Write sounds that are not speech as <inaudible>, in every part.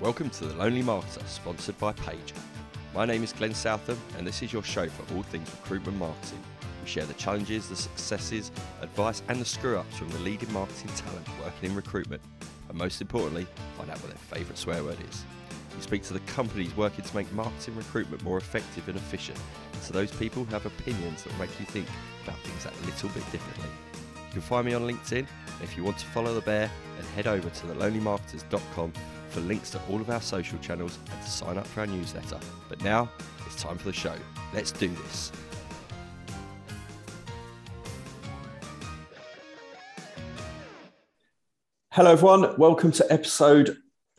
Welcome to The Lonely Marketer, sponsored by Paiger. My name is Glenn Southam, and this is your show for all things recruitment marketing. We share the challenges, the successes, advice, and the screw ups from the leading marketing talent working in recruitment, and most importantly, find out what their favourite swear word is. We speak to the companies working to make marketing recruitment more effective and efficient, and to those people who have opinions that make you think about things that little bit differently. You can find me on LinkedIn, and if you want to follow the bear, then head over to thelonelymarketers.com for links to all of our social channels and to sign up for our newsletter. But now it's time for the show. Let's do this. Hello, everyone. Welcome to episode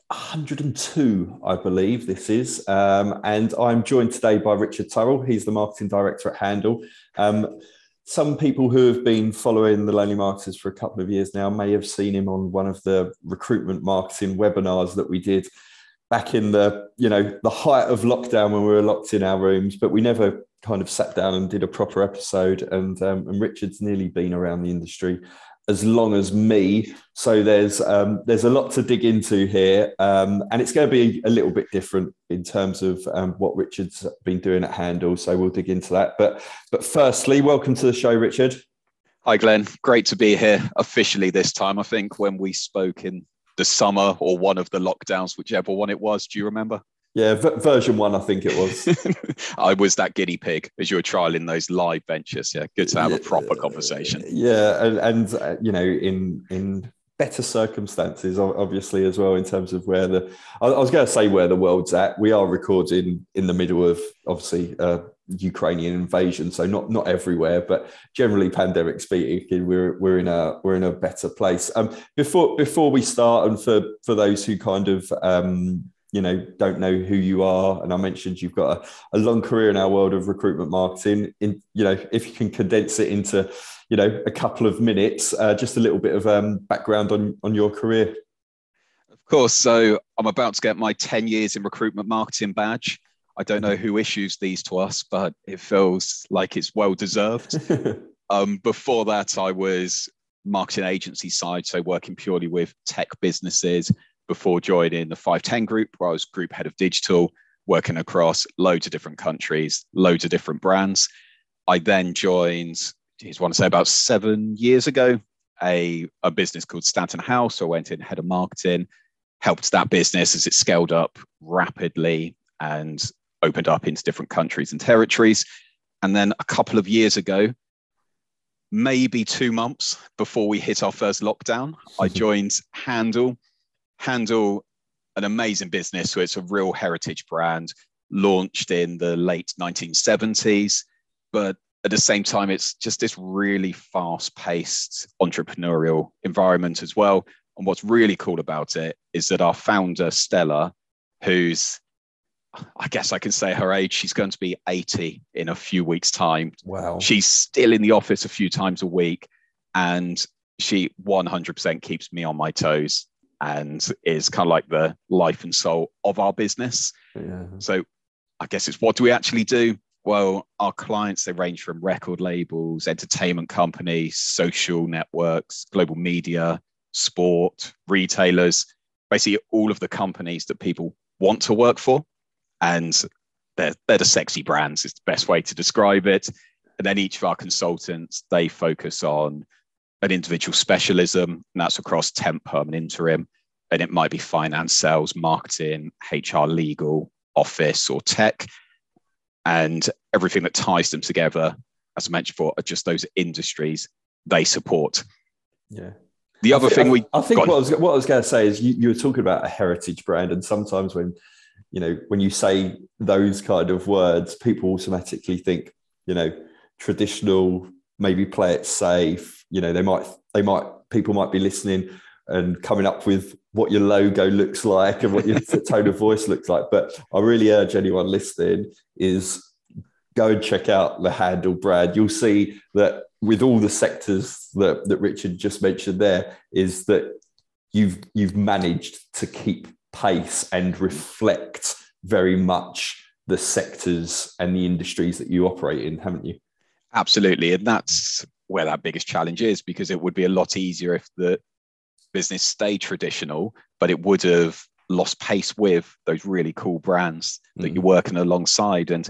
102, I believe this is. Um, and I'm joined today by Richard Turrell. He's the marketing director at Handle. Um, some people who have been following the Lonely Marketers for a couple of years now may have seen him on one of the recruitment marketing webinars that we did back in the you know the height of lockdown when we were locked in our rooms but we never kind of sat down and did a proper episode. And um, and richard's nearly been around the industry as long as me. So there's um, there's a lot to dig into here, um, and it's going to be a little bit different in terms of um, what Richard's been doing at Handle. So we'll dig into that. But but firstly, welcome to the show, Richard. Hi, Glenn. Great to be here officially this time. I think when we spoke in the summer or one of the lockdowns, whichever one it was. Do you remember? Yeah, v- version one, I think it was. <laughs> I was that guinea pig as you were trialing those live ventures. Yeah, good to have yeah, a proper conversation. Yeah, and, and uh, you know, in in better circumstances, obviously, as well, in terms of where the I, I was going to say where the world's at. We are recording in the middle of obviously uh, Ukrainian invasion, so not not everywhere, but generally, pandemic speaking, we're we're in a we're in a better place. Um, before before we start, and for for those who kind of um you know don't know who you are. And i mentioned you've got a, a, long career in our world of recruitment marketing. In you know if you can condense it into you know a couple of minutes uh, just a little bit of um, background on on your career. Of course. So i'm about to get my 10 years in recruitment marketing badge. I don't know who issues these to us but it feels like it's well deserved. <laughs> Um, before that i was marketing agency side so working purely with tech businesses before joining the 510 group, where I was group head of digital, working across loads of different countries, loads of different brands. I then joined, I want to say about seven years ago, a, a business called Stanton House. I went in head of marketing, helped that business as it scaled up rapidly and opened up into different countries and territories. And then a couple of years ago, maybe two months before we hit our first lockdown, I <laughs> joined Handle, Handle an amazing business. So it's a real heritage brand, launched in the late 1970s, but at the same time, it's just this really fast paced entrepreneurial environment as well. And what's really cool about it is that our founder, Stella, who's I guess I can say her age. She's going to be 80 in a few weeks' time. Wow. She's still in the office a few times a week and she 100% keeps me on my toes and is kind of like the life and soul of our business. Yeah. So I guess it's what do we actually do? Well, our clients, they range from record labels, entertainment companies, social networks, global media, sport, retailers, basically all of the companies that people want to work for. And they're, they're the sexy brands, is the best way to describe it. And then each of our consultants, they focus on an individual specialism, and that's across temp, perm, and interim. And it might be finance, sales, marketing, HR, legal, office, or tech. And everything that ties them together, as I mentioned before, are just those industries they support. Yeah. The other I thing we I, think what I was what I was going to say is you, you were talking about a heritage brand, and sometimes when you know when you say those kind of words, people automatically think you know traditional, maybe play it safe, you know they might they might people might be listening and coming up with what your logo looks like and what your <laughs> tone of voice looks like. But i really urge anyone listening is go and check out the handle brand you'll see that with all the sectors that, that richard just mentioned there is that you've you've managed to keep pace and reflect very much the sectors and the industries that you operate in haven't you absolutely and that's where that biggest challenge is because it would be a lot easier if the business stayed traditional, but it would have lost pace with those really cool brands that Mm. you're working alongside. And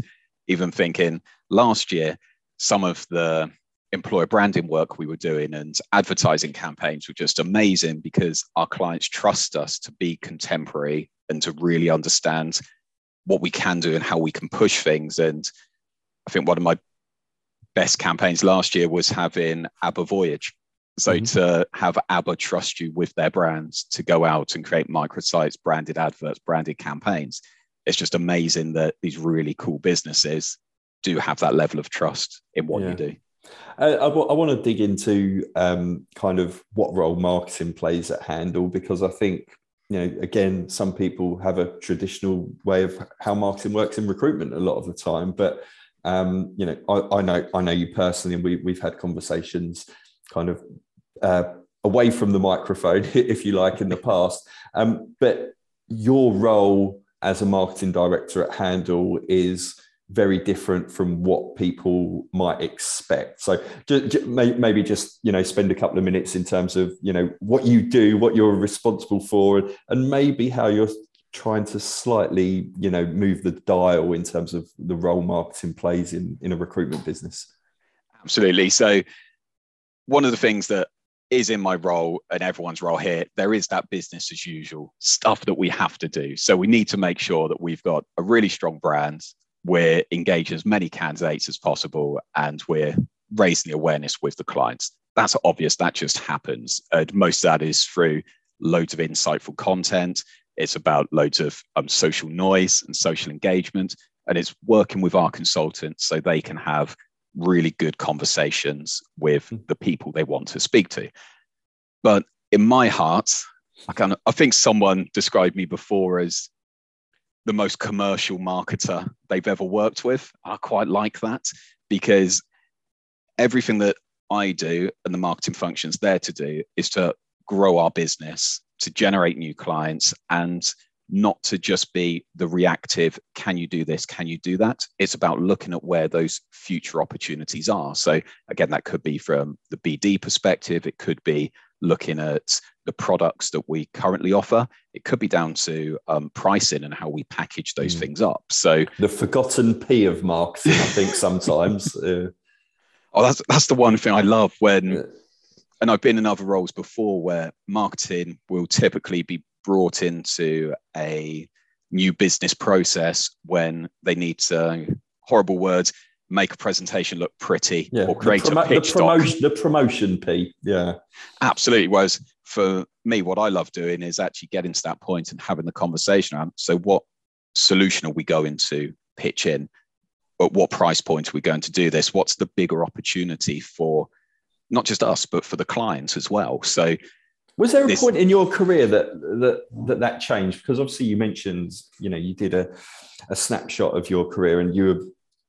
even thinking last year, some of the employer branding work we were doing and advertising campaigns were just amazing because our clients trust us to be contemporary and to really understand what we can do and how we can push things. And I think one of my best campaigns last year was having ABBA Voyage. So Mhm. to have ABBA trust you with their brands to go out and create microsites, branded adverts, branded campaigns. It's just amazing that these really cool businesses do have that level of trust in what Yeah. you do. Uh, I, want to dig into um, kind of what role marketing plays at Handle because I think you know again some people have a traditional way of how marketing works in recruitment a lot of the time, but um, you know I, I know I know you personally, and we we've had conversations kind of uh, away from the microphone, <laughs> if you like, in the past. Um, but your role as a marketing director at Handle is very different from what people might expect. So maybe just you know spend a couple of minutes in terms of you know what you do, what you're responsible for, and maybe how you're trying to slightly you know move the dial in terms of the role marketing plays in in a recruitment business. Absolutely. So one of the things that is in my role and everyone's role here, there is that business as usual stuff that we have to do. So we need to make sure that we've got a really strong brand, we're engaging as many candidates as possible, and we're raising the awareness with the clients. That's obvious, that just happens. And most of that is through loads of insightful content. It's about loads of um, social noise and social engagement. And it's working with our consultants so they can have really good conversations with the people they want to speak to. But in my heart, I kind of I think someone described me before as the most commercial marketer they've ever worked with. I quite like that because everything that I do and the marketing functions there to do is to grow our business, to generate new clients and not to just be the reactive, can you do this? Can you do that? It's about looking at where those future opportunities are. So, again, that could be from the BD perspective, it could be looking at the products that we currently offer, it could be down to um, pricing and how we package those mm. things up. So, the forgotten P of marketing, I think sometimes. <laughs> uh... Oh, that's, that's the one thing I love when. And I've been in other roles before where marketing will typically be brought into a new business process when they need to horrible words make a presentation look pretty yeah. or create the promo- a pitch the promotion, the promotion P. Yeah, absolutely. Whereas for me, what I love doing is actually getting to that point and having the conversation around. So, what solution are we going to pitch in? At what price point are we going to do this? What's the bigger opportunity for not just us, but for the clients as well? So, was there a this, point in your career that, that that that changed? Because obviously you mentioned, you know, you did a, a snapshot of your career and you were,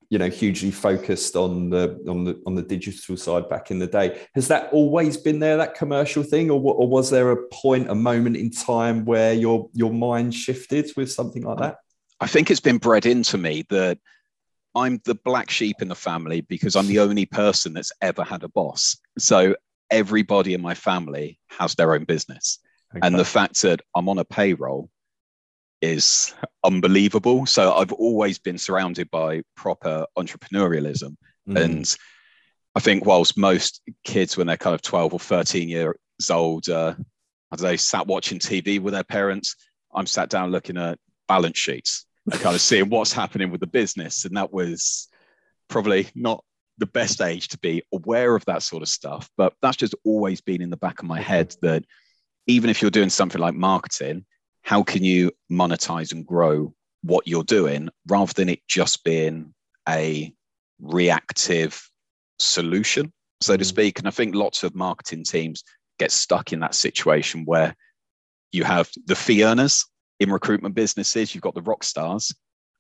you know, hugely focused on the on the on the digital side back in the day. Has that always been there, that commercial thing, or or was there a point, a moment in time where your your mind shifted with something like that? I think it's been bred into me that I'm the black sheep in the family because I'm the only person that's ever had a boss. So everybody in my family has their own business. Okay. And the fact that I'm on a payroll is unbelievable. So I've always been surrounded by proper entrepreneurialism. Mm. And I think whilst most kids, when they're kind of 12 or 13 years old, uh, I don't know, sat watching TV with their parents, I'm sat down looking at balance sheets and kind of seeing what's happening with the business. And that was probably not the best age to be aware of that sort of stuff. But that's just always been in the back of my head that even if you're doing something like marketing, how can you monetize and grow what you're doing rather than it just being a reactive solution, so to mm. speak? And I think lots of marketing teams get stuck in that situation where you have the fee earners in recruitment businesses, you've got the rock stars,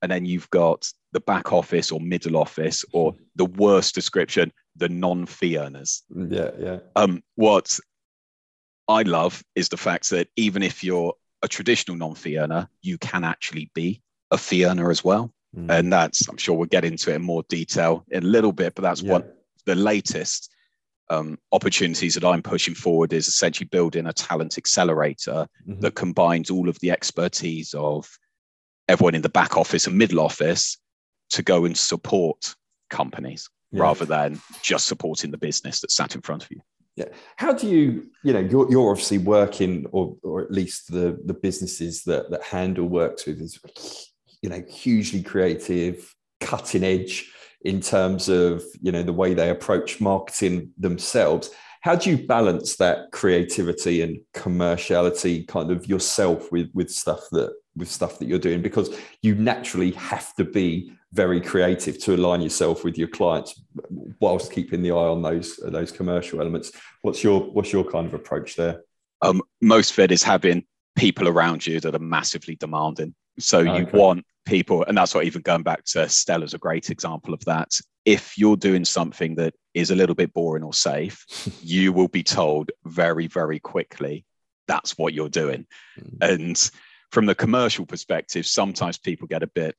and then you've got the back office or middle office or the worst description the non-fee earners yeah yeah um, what i love is the fact that even if you're a traditional non-fee earner you can actually be a fee earner as well mm. and that's i'm sure we'll get into it in more detail in a little bit but that's yeah. what the latest um, opportunities that I'm pushing forward is essentially building a talent accelerator mm-hmm. that combines all of the expertise of everyone in the back office and middle office to go and support companies yeah. rather than just supporting the business that sat in front of you. Yeah. How do you, you know, you're, you're obviously working, or, or at least the, the businesses that, that Handle works with is, you know, hugely creative, cutting edge in terms of, you know, the way they approach marketing themselves. How do you balance that creativity and commerciality kind of yourself with, with stuff that, with stuff that you're doing? Because you naturally have to be very creative to align yourself with your clients whilst keeping the eye on those those commercial elements what's your what's your kind of approach there um, most it is having people around you that are massively demanding so okay. you want people and that's what even going back to stella's a great example of that if you're doing something that is a little bit boring or safe <laughs> you will be told very very quickly that's what you're doing mm. and from the commercial perspective sometimes people get a bit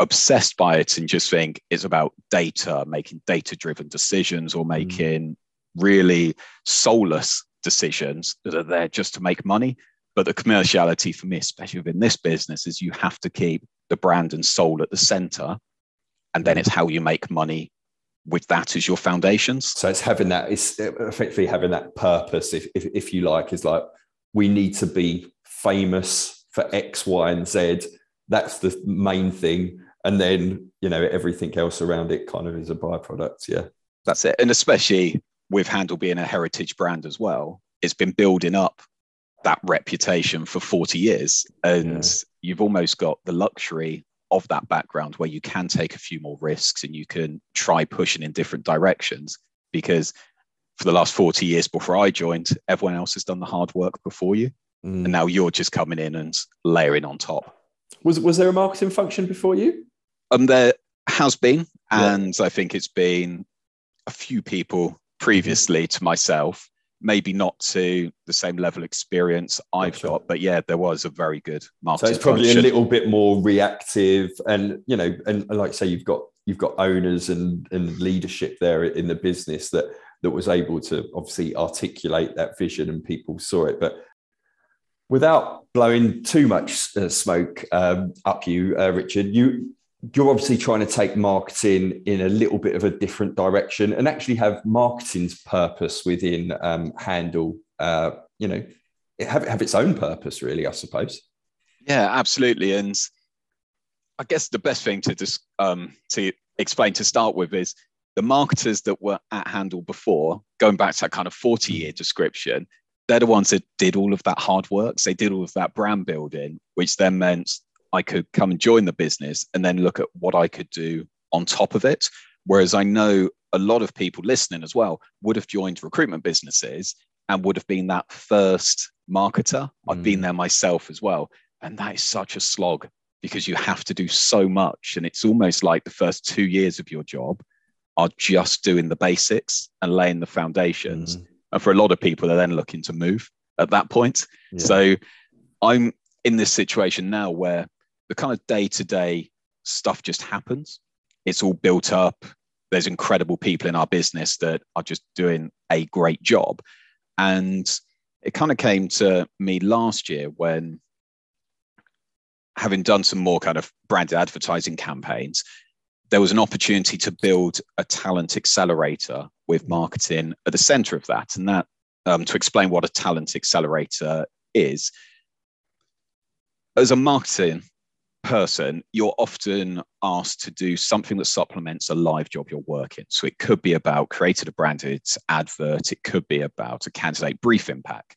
obsessed by it and just think it's about data, making data driven decisions or mm. making mm. really soulless decisions that are there just to make money. But the commerciality for me, especially within this business, is you have to keep the brand and soul at the center. And then it's how you make money with that as your foundations. So it's having that, it's effectively having that purpose, if, if, if you like, is like, we need to be famous for X, Y, and Z. That's the main thing and then you know everything else around it kind of is a byproduct yeah that's it and especially with handle being a heritage brand as well it's been building up that reputation for 40 years and yeah. you've almost got the luxury of that background where you can take a few more risks and you can try pushing in different directions because for the last 40 years before I joined, everyone else has done the hard work before you. Mm. And now you're just coming in and layering on top. Was was there a marketing function before you? Um, there has been, and yeah. I think it's been a few people previously to myself, maybe not to the same level of experience I've gotcha. got, but yeah, there was a very good marketing. So it's probably function. a little bit more reactive, and you know, and, like I say, you've got you've got owners and and leadership there in the business that that was able to obviously articulate that vision, and people saw it, but without blowing too much uh, smoke um, up you, uh, Richard, you you're obviously trying to take marketing in a little bit of a different direction and actually have marketing's purpose within um, Handle, uh, you know, have, have its own purpose, really, I suppose. Yeah, absolutely. And I guess the best thing to just um, to explain to start with is the marketers that were at Handle before, going back to that kind of 40 year description, they're the ones that did all of that hard work. So they did all of that brand building, which then meant I could come and join the business and then look at what I could do on top of it. Whereas I know a lot of people listening as well would have joined recruitment businesses and would have been that first marketer. Mm. I've been mm. there myself as well. And that is such a slog because you have to do so much. And it's almost like the first two years of your job are just doing the basics and laying the foundations. Mm. And for a lot of people, they're then looking to move at that point. Yeah. So I'm in this situation now where the kind of day to day stuff just happens. It's all built up. There's incredible people in our business that are just doing a great job. And it kind of came to me last year when, having done some more kind of branded advertising campaigns, there was an opportunity to build a talent accelerator with marketing at the center of that. And that, um, to explain what a talent accelerator is, as a marketing person, you're often asked to do something that supplements a live job you're working. So it could be about creating a branded advert, it could be about a candidate briefing pack,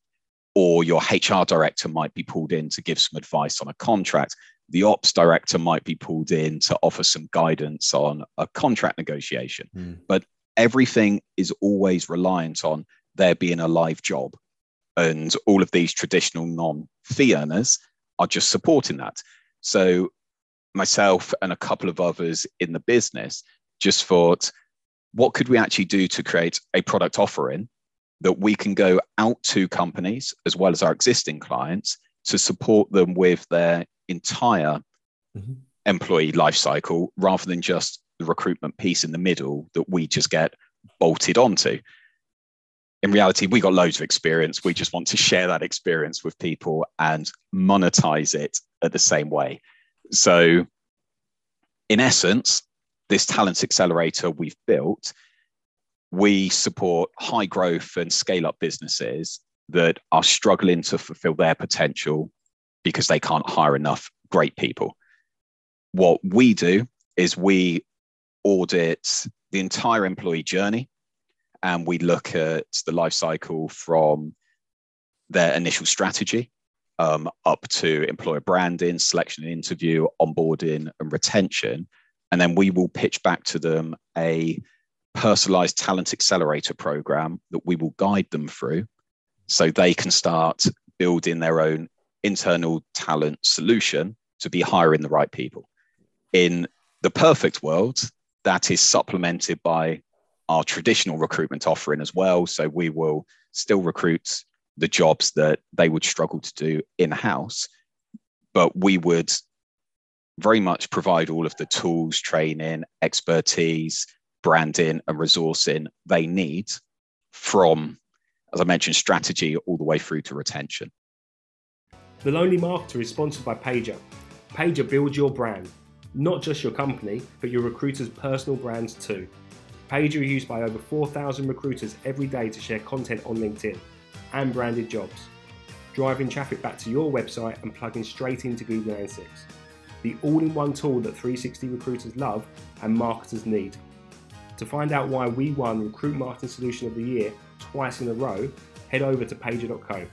or your HR director might be pulled in to give some advice on a contract. The ops director might be pulled in to offer some guidance on a contract negotiation. Mm. But everything is always reliant on there being a live job. And all of these traditional non fee earners are just supporting that. So myself and a couple of others in the business just thought, what could we actually do to create a product offering that we can go out to companies as well as our existing clients to support them with their entire mm-hmm. employee lifecycle rather than just the recruitment piece in the middle that we just get bolted onto. In reality, we got loads of experience. We just want to share that experience with people and monetize it at the same way. So, in essence, this talent accelerator we've built, we support high growth and scale up businesses that are struggling to fulfill their potential because they can't hire enough great people. What we do is we audit the entire employee journey and we look at the life cycle from their initial strategy um, up to employer branding, selection and interview, onboarding and retention. And then we will pitch back to them a personalized talent accelerator program that we will guide them through so they can start building their own internal talent solution to be hiring the right people. In the perfect world, that is supplemented by our traditional recruitment offering as well. So we will still recruit the jobs that they would struggle to do in house, but we would very much provide all of the tools, training, expertise, branding, and resourcing they need from, as I mentioned, strategy all the way through to retention. The Lonely Marketer is sponsored by Paiger. Paiger builds your brand, not just your company, but your recruiter's personal brands too. Paiger is used by over 4,000 recruiters every day to share content on LinkedIn and branded jobs, driving traffic back to your website and plugging straight into Google Analytics. The all in one tool that 360 recruiters love and marketers need. To find out why we won Recruit Marketing Solution of the Year twice in a row, head over to paiger.co.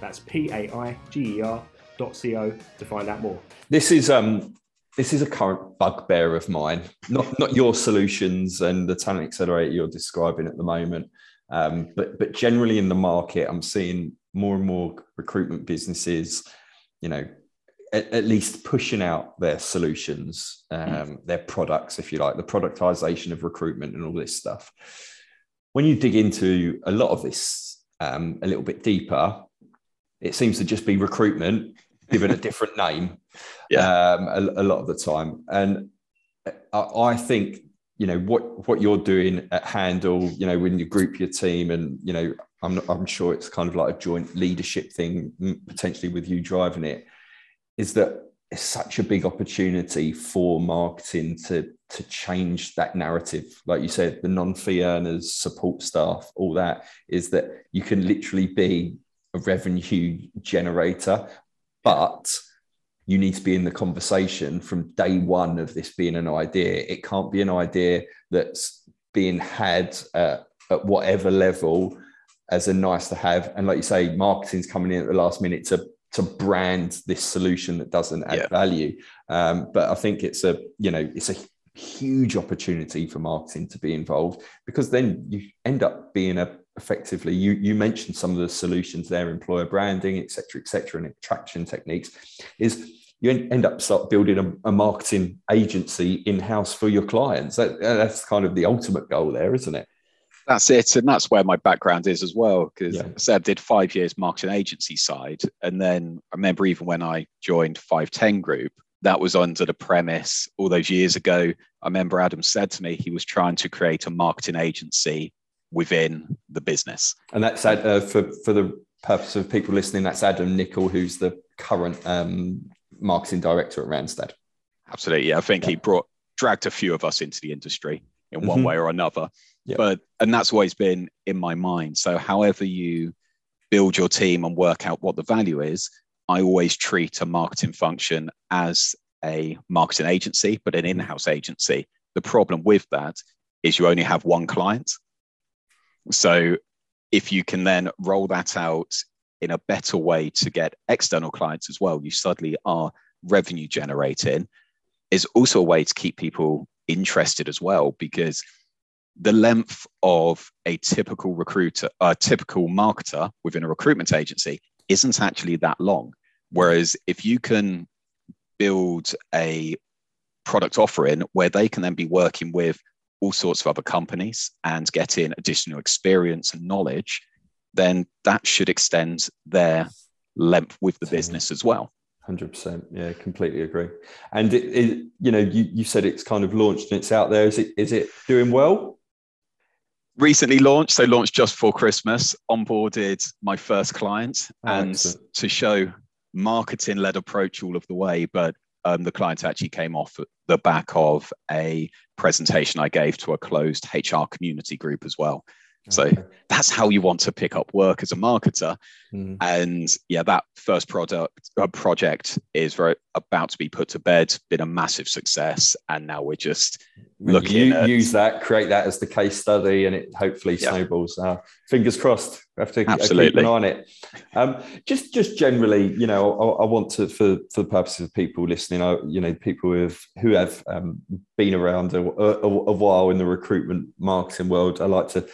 That's P A I G E R dot co to find out more. This is um this is a current bugbear of mine. Not not your solutions and the talent accelerator you're describing at the moment, um, but but generally in the market, I'm seeing more and more recruitment businesses, you know, at, at least pushing out their solutions, um, mm. their products, if you like, the productization of recruitment and all this stuff. When you dig into a lot of this um, a little bit deeper, it seems to just be recruitment given a different name yeah. um, a, a, lot of the time. And I, I, think, you know, what, what you're doing at Handle, you know, when you group your team and, you know, I'm, I'm sure it's kind of like a joint leadership thing, potentially with you driving it, is that it's such a big opportunity for marketing to to change that narrative like you said the non-fee earners support staff all that is that you can literally be a revenue generator but you need to be in the conversation from day one of this being an idea. It can't be an idea that's being had uh, at whatever level as a nice to have. And like you say, marketing's coming in at the last minute to to brand this solution that doesn't add yeah. value. Um, but I think it's a you know it's a huge opportunity for marketing to be involved because then you end up being a effectively you you mentioned some of the solutions there employer branding etc cetera, etc cetera, and attraction techniques is you end up start building a, a marketing agency in-house for your clients. That, that's kind of the ultimate goal there isn't it? That's it and that's where my background is as well because yeah. I said I did five years marketing agency side and then I remember even when I joined 510 group that was under the premise all those years ago. I remember Adam said to me he was trying to create a marketing agency within the business. And that's uh, for for the purpose of people listening. That's Adam Nicol, who's the current um, marketing director at Randstad. Absolutely, yeah. I think yeah. he brought dragged a few of us into the industry in one mm-hmm. way or another. Yeah. But and that's always been in my mind. So however you build your team and work out what the value is, I always treat a marketing function as a marketing agency, but an in-house agency. The problem with that is you only have one client. So if you can then roll that out in a better way to get external clients as well, you suddenly are revenue generating, is also a way to keep people interested as well because the length of a typical recruiter, a typical marketer within a recruitment agency isn't actually that long. Whereas if you can build a product offering where they can then be working with all sorts of other companies and getting additional experience and knowledge, then that should extend their length with the business as well. Hundred percent, yeah, completely agree. And it, it, you know, you, you said it's kind of launched and it's out there. Is it is it doing well? recently launched, so launched just before Christmas, onboarded my first client Oh, and excellent. to show marketing led approach all of the way. But um, the client actually came off the back of a presentation I gave to a closed HR community group as well. So that's how you want to pick up work as a marketer. Mm. And yeah, that first product uh, project is very about to be put to bed. Been a massive success, and now we're just looking you, at- use that, create that as the case study, and it hopefully Yeah. snowballs. Uh, fingers crossed. We have to uh, keep an eye on it. Um, just, just generally, you know, I, I want to, for for the purposes of people listening, I, you know, people who have who have um, been around a, a, a while in the recruitment marketing world, I like to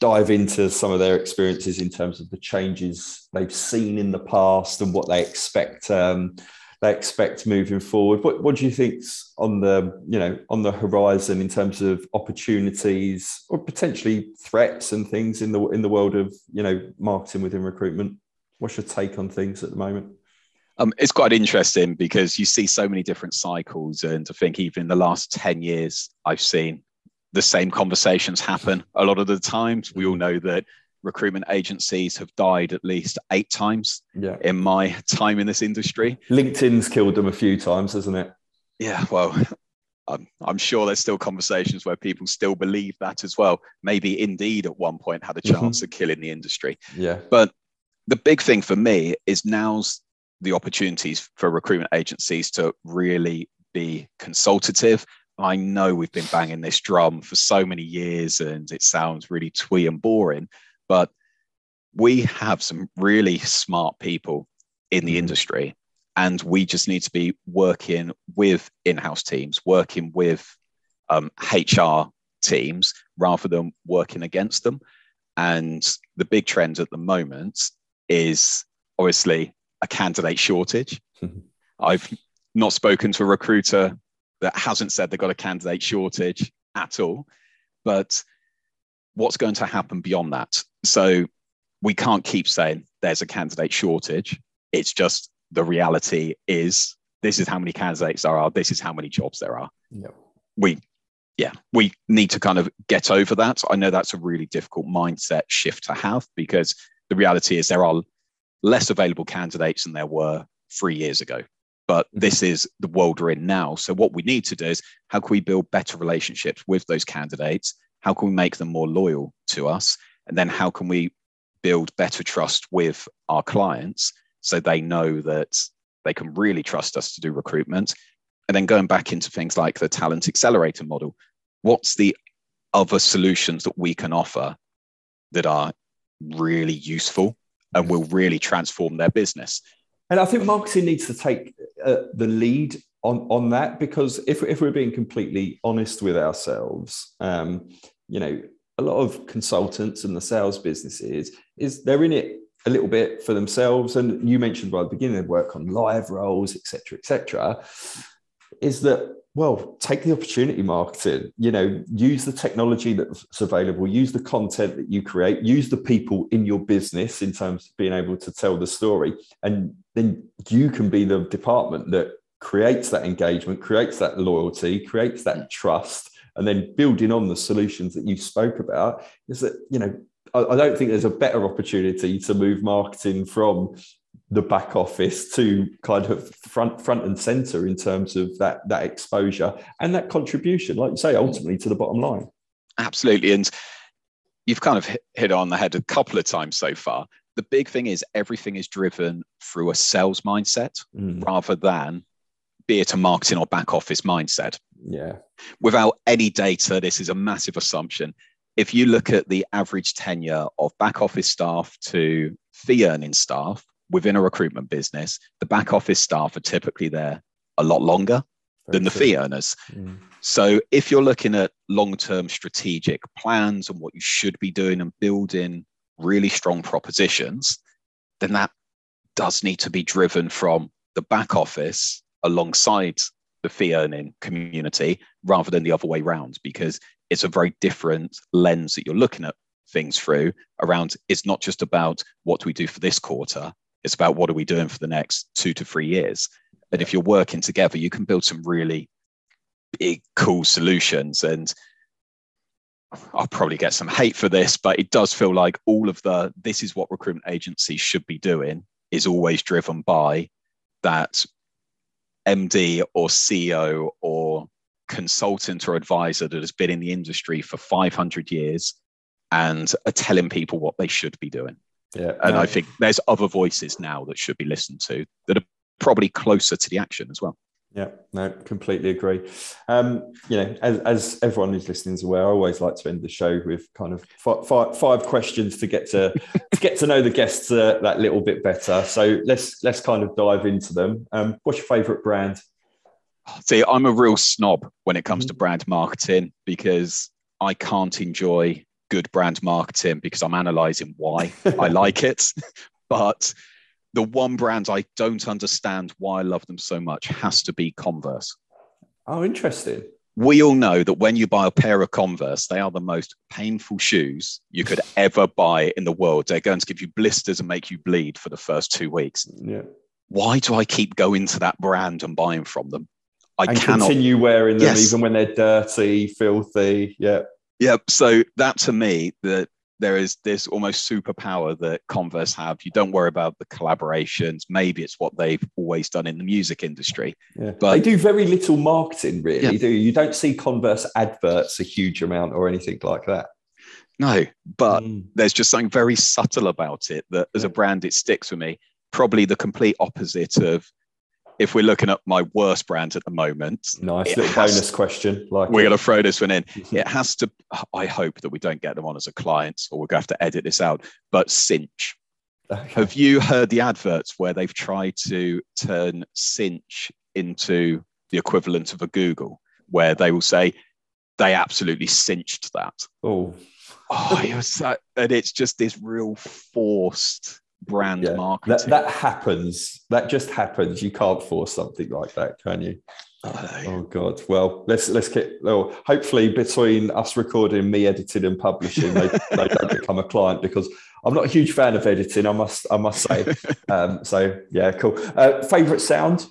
dive into some of their experiences in terms of the changes they've seen in the past and what they expect um, they expect moving forward. What, what do you think's on the you know on the horizon in terms of opportunities or potentially threats and things in the in the world of you know marketing within recruitment? What's your take on things at the moment? Um, it's quite interesting because you see so many different cycles, and I think even in the last ten years, I've seen the same conversations happen. A lot of the times, we all know that recruitment agencies have died at least eight times Yeah, in my time in this industry. LinkedIn's killed them a few times, hasn't it? Yeah, well, I'm, I'm sure there's still conversations where people still believe that as well. Maybe Indeed at one point had a mm-hmm. chance of killing the industry. Yeah, But the big thing for me is now's the opportunities for recruitment agencies to really be consultative. I know we've been banging this drum for so many years and it sounds really twee and boring, but we have some really smart people in the Mhm. industry and we just need to be working with in-house teams working with um, hr teams rather than working against them and the big trend at the moment is obviously a candidate shortage <laughs> i've not spoken to a recruiter that hasn't said they've got a candidate shortage at all. But what's going to happen beyond that? So we can't keep saying there's a candidate shortage. It's just the reality is this is how many candidates there are. This is how many jobs there are. Yeah, we yeah we need to kind of get over that. I know that's a really difficult mindset shift to have because the reality is there are less available candidates than there were three years ago but this is the world we're in now. So what we need to do is how can we build better relationships with those candidates? How can we make them more loyal to us? And then how can we build better trust with our clients so they know that they can really trust us to do recruitment? And then going back into things like the talent accelerator model what's the other solutions that we can offer that are really useful and will really transform their business? And I think marketing needs to take the lead on, on that because if, if we're being completely honest with ourselves, um, you know, a lot of consultants and the sales businesses is they're in it a little bit for themselves. And you mentioned at the beginning, they work on live roles, etc., cetera, et cetera. Is that well, take the opportunity marketing, you know, use the technology that's available, use the content that you create, use the people in your business in terms of being able to tell the story. And then you can be the department that creates that engagement, creates that loyalty, creates that trust, and then building on the solutions that you spoke about is that, you know, I, I don't think there's a better opportunity to move marketing from the back office to kind of front front and center in terms of that that exposure and that contribution like you say ultimately to the bottom line. Absolutely. And you've kind of hit, on the head a couple of times so far. The big thing is everything is driven through a sales mindset Mm, rather than be it a marketing or back office mindset. Yeah. Without any data, this is a massive assumption. If you look at the average tenure of back office staff to fee earning staff within a recruitment business, the back office staff are typically there a lot longer than the fee earners. Mm, So if you're looking at long term strategic plans and what you should be doing and building really strong propositions, then that does need to be driven from the back office alongside the fee earning community rather than the other way around because it's a very different lens that you're looking at things through around it's not just about what do we do for this quarter it's about what are we doing for the next two to three years? And if you're working together you can build some really big cool solutions. And I'll probably get some hate for this, but it does feel like all of the this is what recruitment agencies should be doing is always driven by that MD or CEO or consultant or advisor that has been in the industry for 500 years and are telling people what they should be doing. Yeah. And no. I think there's other voices now that should be listened to that are probably closer to the action as well. Yeah, no, completely agree. Um, you know, as, as everyone who's listening is aware, I always like to end the show with kind of five, five, five questions to get to <laughs> to get to know the guests uh, that little bit better. So let's let's kind of dive into them. Um, what's your favourite brand? See, I'm a real snob when it comes to Mhm. brand marketing because I can't enjoy good brand marketing because I'm analyzing why <laughs> I like it. <laughs> But the one brand I don't understand why I love them so much has to be Converse. Oh, interesting. We all know that when you buy a pair of Converse, they are the most painful shoes you could <laughs> ever buy in the world. They're going to give you blisters and make you bleed for the first two weeks. Yeah, Why do I keep going to that brand and buying from them? I and cannot continue wearing them Yes. even when they're dirty, filthy. Yeah, Yep. So that to me, that there is this almost superpower that Converse have. You don't worry about the collaborations. Maybe it's what they've always done in the music industry. yeah. But- they do very little marketing, really. Yeah. Do you? you don't see Converse adverts a huge amount or anything like that. No, but Mm. there's just something very subtle about it that as a brand, it sticks with me. Probably the complete opposite of if we're looking at my worst brand at the moment. Nice little bonus question. Like We're going to throw this one in. <laughs> It has to, I hope that we don't get them on as a client or we're going to have to edit this out. But Cinch, Okay. Have you heard the adverts where they've tried to turn Cinch into the equivalent of a Google, where they will say they absolutely cinched that? Oh, Oh, it was that, and it's just this real forced brand Yeah, marketing. that that happens. That just happens. You can't force something like that, can you? Oh, Oh God. Well, let's let's get. Well, hopefully, between us recording, me editing, and publishing, they, they <laughs> don't become a client because I'm not a huge fan of editing. I must I must say. <laughs> Um, so yeah, cool. Uh, favorite sound?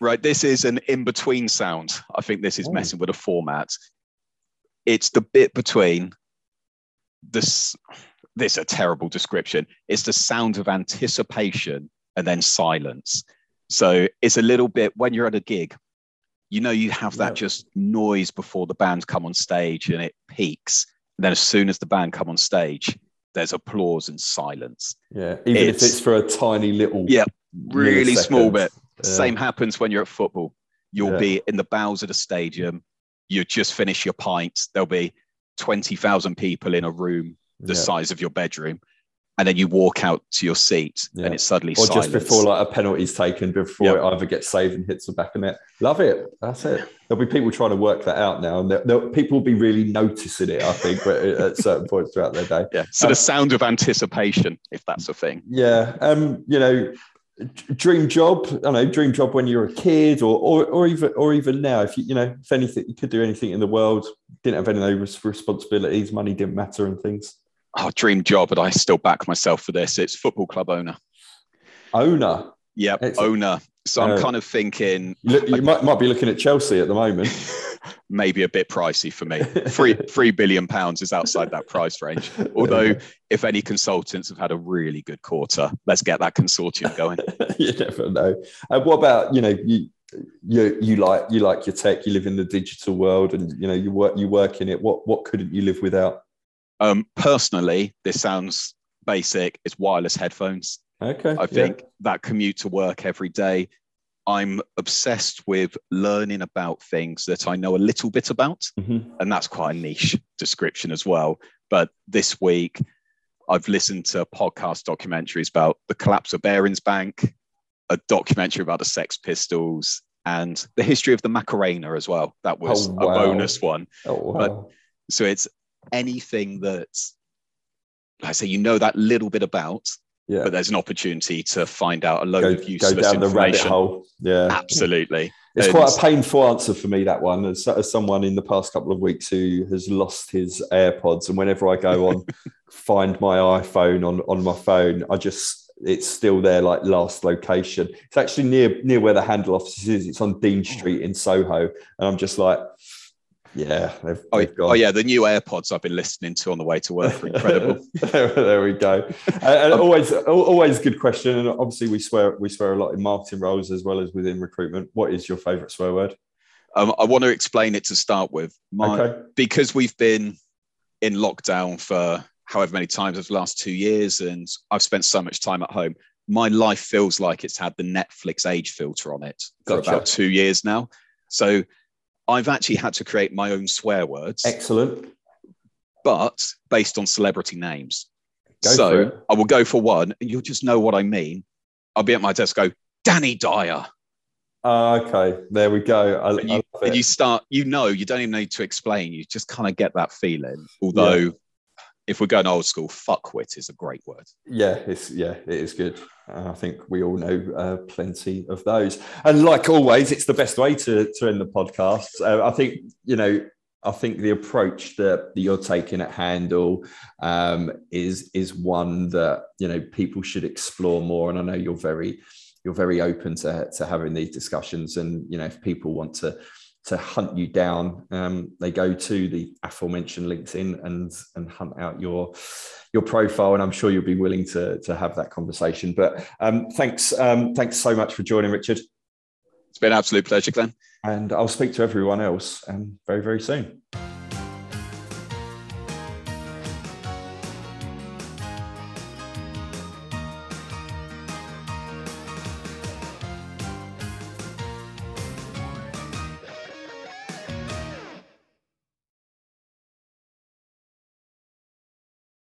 Right, this is an in between sound. I think this is Oh. messing with a format. It's the bit between this. This is a terrible description. It's the sound of anticipation and then silence. So it's a little bit when you're at a gig, you know, you have that Yeah. just noise before the band come on stage and it peaks. And then as soon as the band come on stage, there's applause and silence. Yeah, even if It's- it's for a tiny little. Yeah, Really small bit. Yeah. Same happens when you're at football. You'll Yeah. be in the bowels of the stadium. You just finish your pints. There'll be 20,000 people in a room the Yeah. size of your bedroom. And then you walk out to your seat Yeah. and it's suddenly Or silence. just before like a penalty's taken, before Yep. it either gets saved and hits the back of net. Love it. That's it. There'll be people trying to work that out now, and there- there- people will be really noticing it. I think, but at certain points throughout their day. yeah. So Um, the sound of anticipation, if that's a thing. Yeah. Um. You know, dream job. I don't know dream job when you're a kid, or or or even or even now. If you you know if anything you could do anything in the world, didn't have any of those responsibilities, money didn't matter, and things. Oh, dream job, but I still back myself for this. It's football club owner. Owner. Yep, Excellent. owner. So I'm Uh, kind of thinking You, you might might be looking at Chelsea at the moment. <laughs> maybe a bit pricey for me. Three <laughs> three billion pounds is outside that price range. <laughs> Although, if any consultants have had a really good quarter, let's get that consortium going. you never know. Uh, what about you know you you you like you like your tech. You live in the digital world, and you know you work you work in it. What what couldn't you live without? Um, personally, this sounds basic. It's wireless headphones. Okay, I think that commute to work every day. I'm obsessed with learning about things that I know a little bit about. Yeah. Mhm. and that's quite a niche description as well. But this week, I've listened to podcast documentaries about the collapse of Barings Bank, a documentary about the Sex Pistols, and the history of the Macarena as well. That was Oh, a bonus one. Oh wow. But- So it's anything that, like I say, you know that little bit about, yeah. but there's an opportunity to find out a load Go, of go useless down the rabbit information. hole. Yeah. Absolutely. It's And- quite a painful answer for me that one. As, as someone in the past couple of weeks who has lost his AirPods, and whenever I go on, <laughs> find my iPhone on on my phone, I just it's still there like last location. It's actually near near where the handle office is. It's on Dean oh. Street in Soho, and I'm just like, Yeah. They've, oh, they've oh, yeah. The new AirPods I've been listening to on the way to work are incredible. <laughs> there, we go. And, um, always, always good question. And obviously, we swear we swear a lot in marketing roles as well as within recruitment. What is your favourite swear word? Um, I want to explain it to start with. My, okay. Because we've been in lockdown for however many times over the last two years, and I've spent so much time at home. My life feels like it's had the Netflix age filter on it for about two years now. So I've actually had to create my own swear words. Excellent. But based on celebrity names. Go so I will go for one, and you'll just know what I mean. I'll be at my desk, go, Danny Dyer. Uh, okay, there we go. I, and, you, and you, start, you know, you don't even need to explain. You just kind of get that feeling. Although, yeah. If we're going old school, fuckwit is a great word. Yeah, it's yeah, it is good. I think we all know uh, plenty of those. And like always, it's the best way to, to end the podcast. Uh, I think, you know, I think the approach that, that you're taking at Handle um, is is one that you know people should explore more. And I know you're very you're very open to, to having these discussions. And you know, if people want to to hunt you down, um, they go to the aforementioned LinkedIn and and hunt out your your profile, and I'm sure you'll be willing to to have that conversation. But um, thanks um, thanks so much for joining, Richard. It's been an absolute pleasure, Glenn. And I'll speak to everyone else um, very very soon.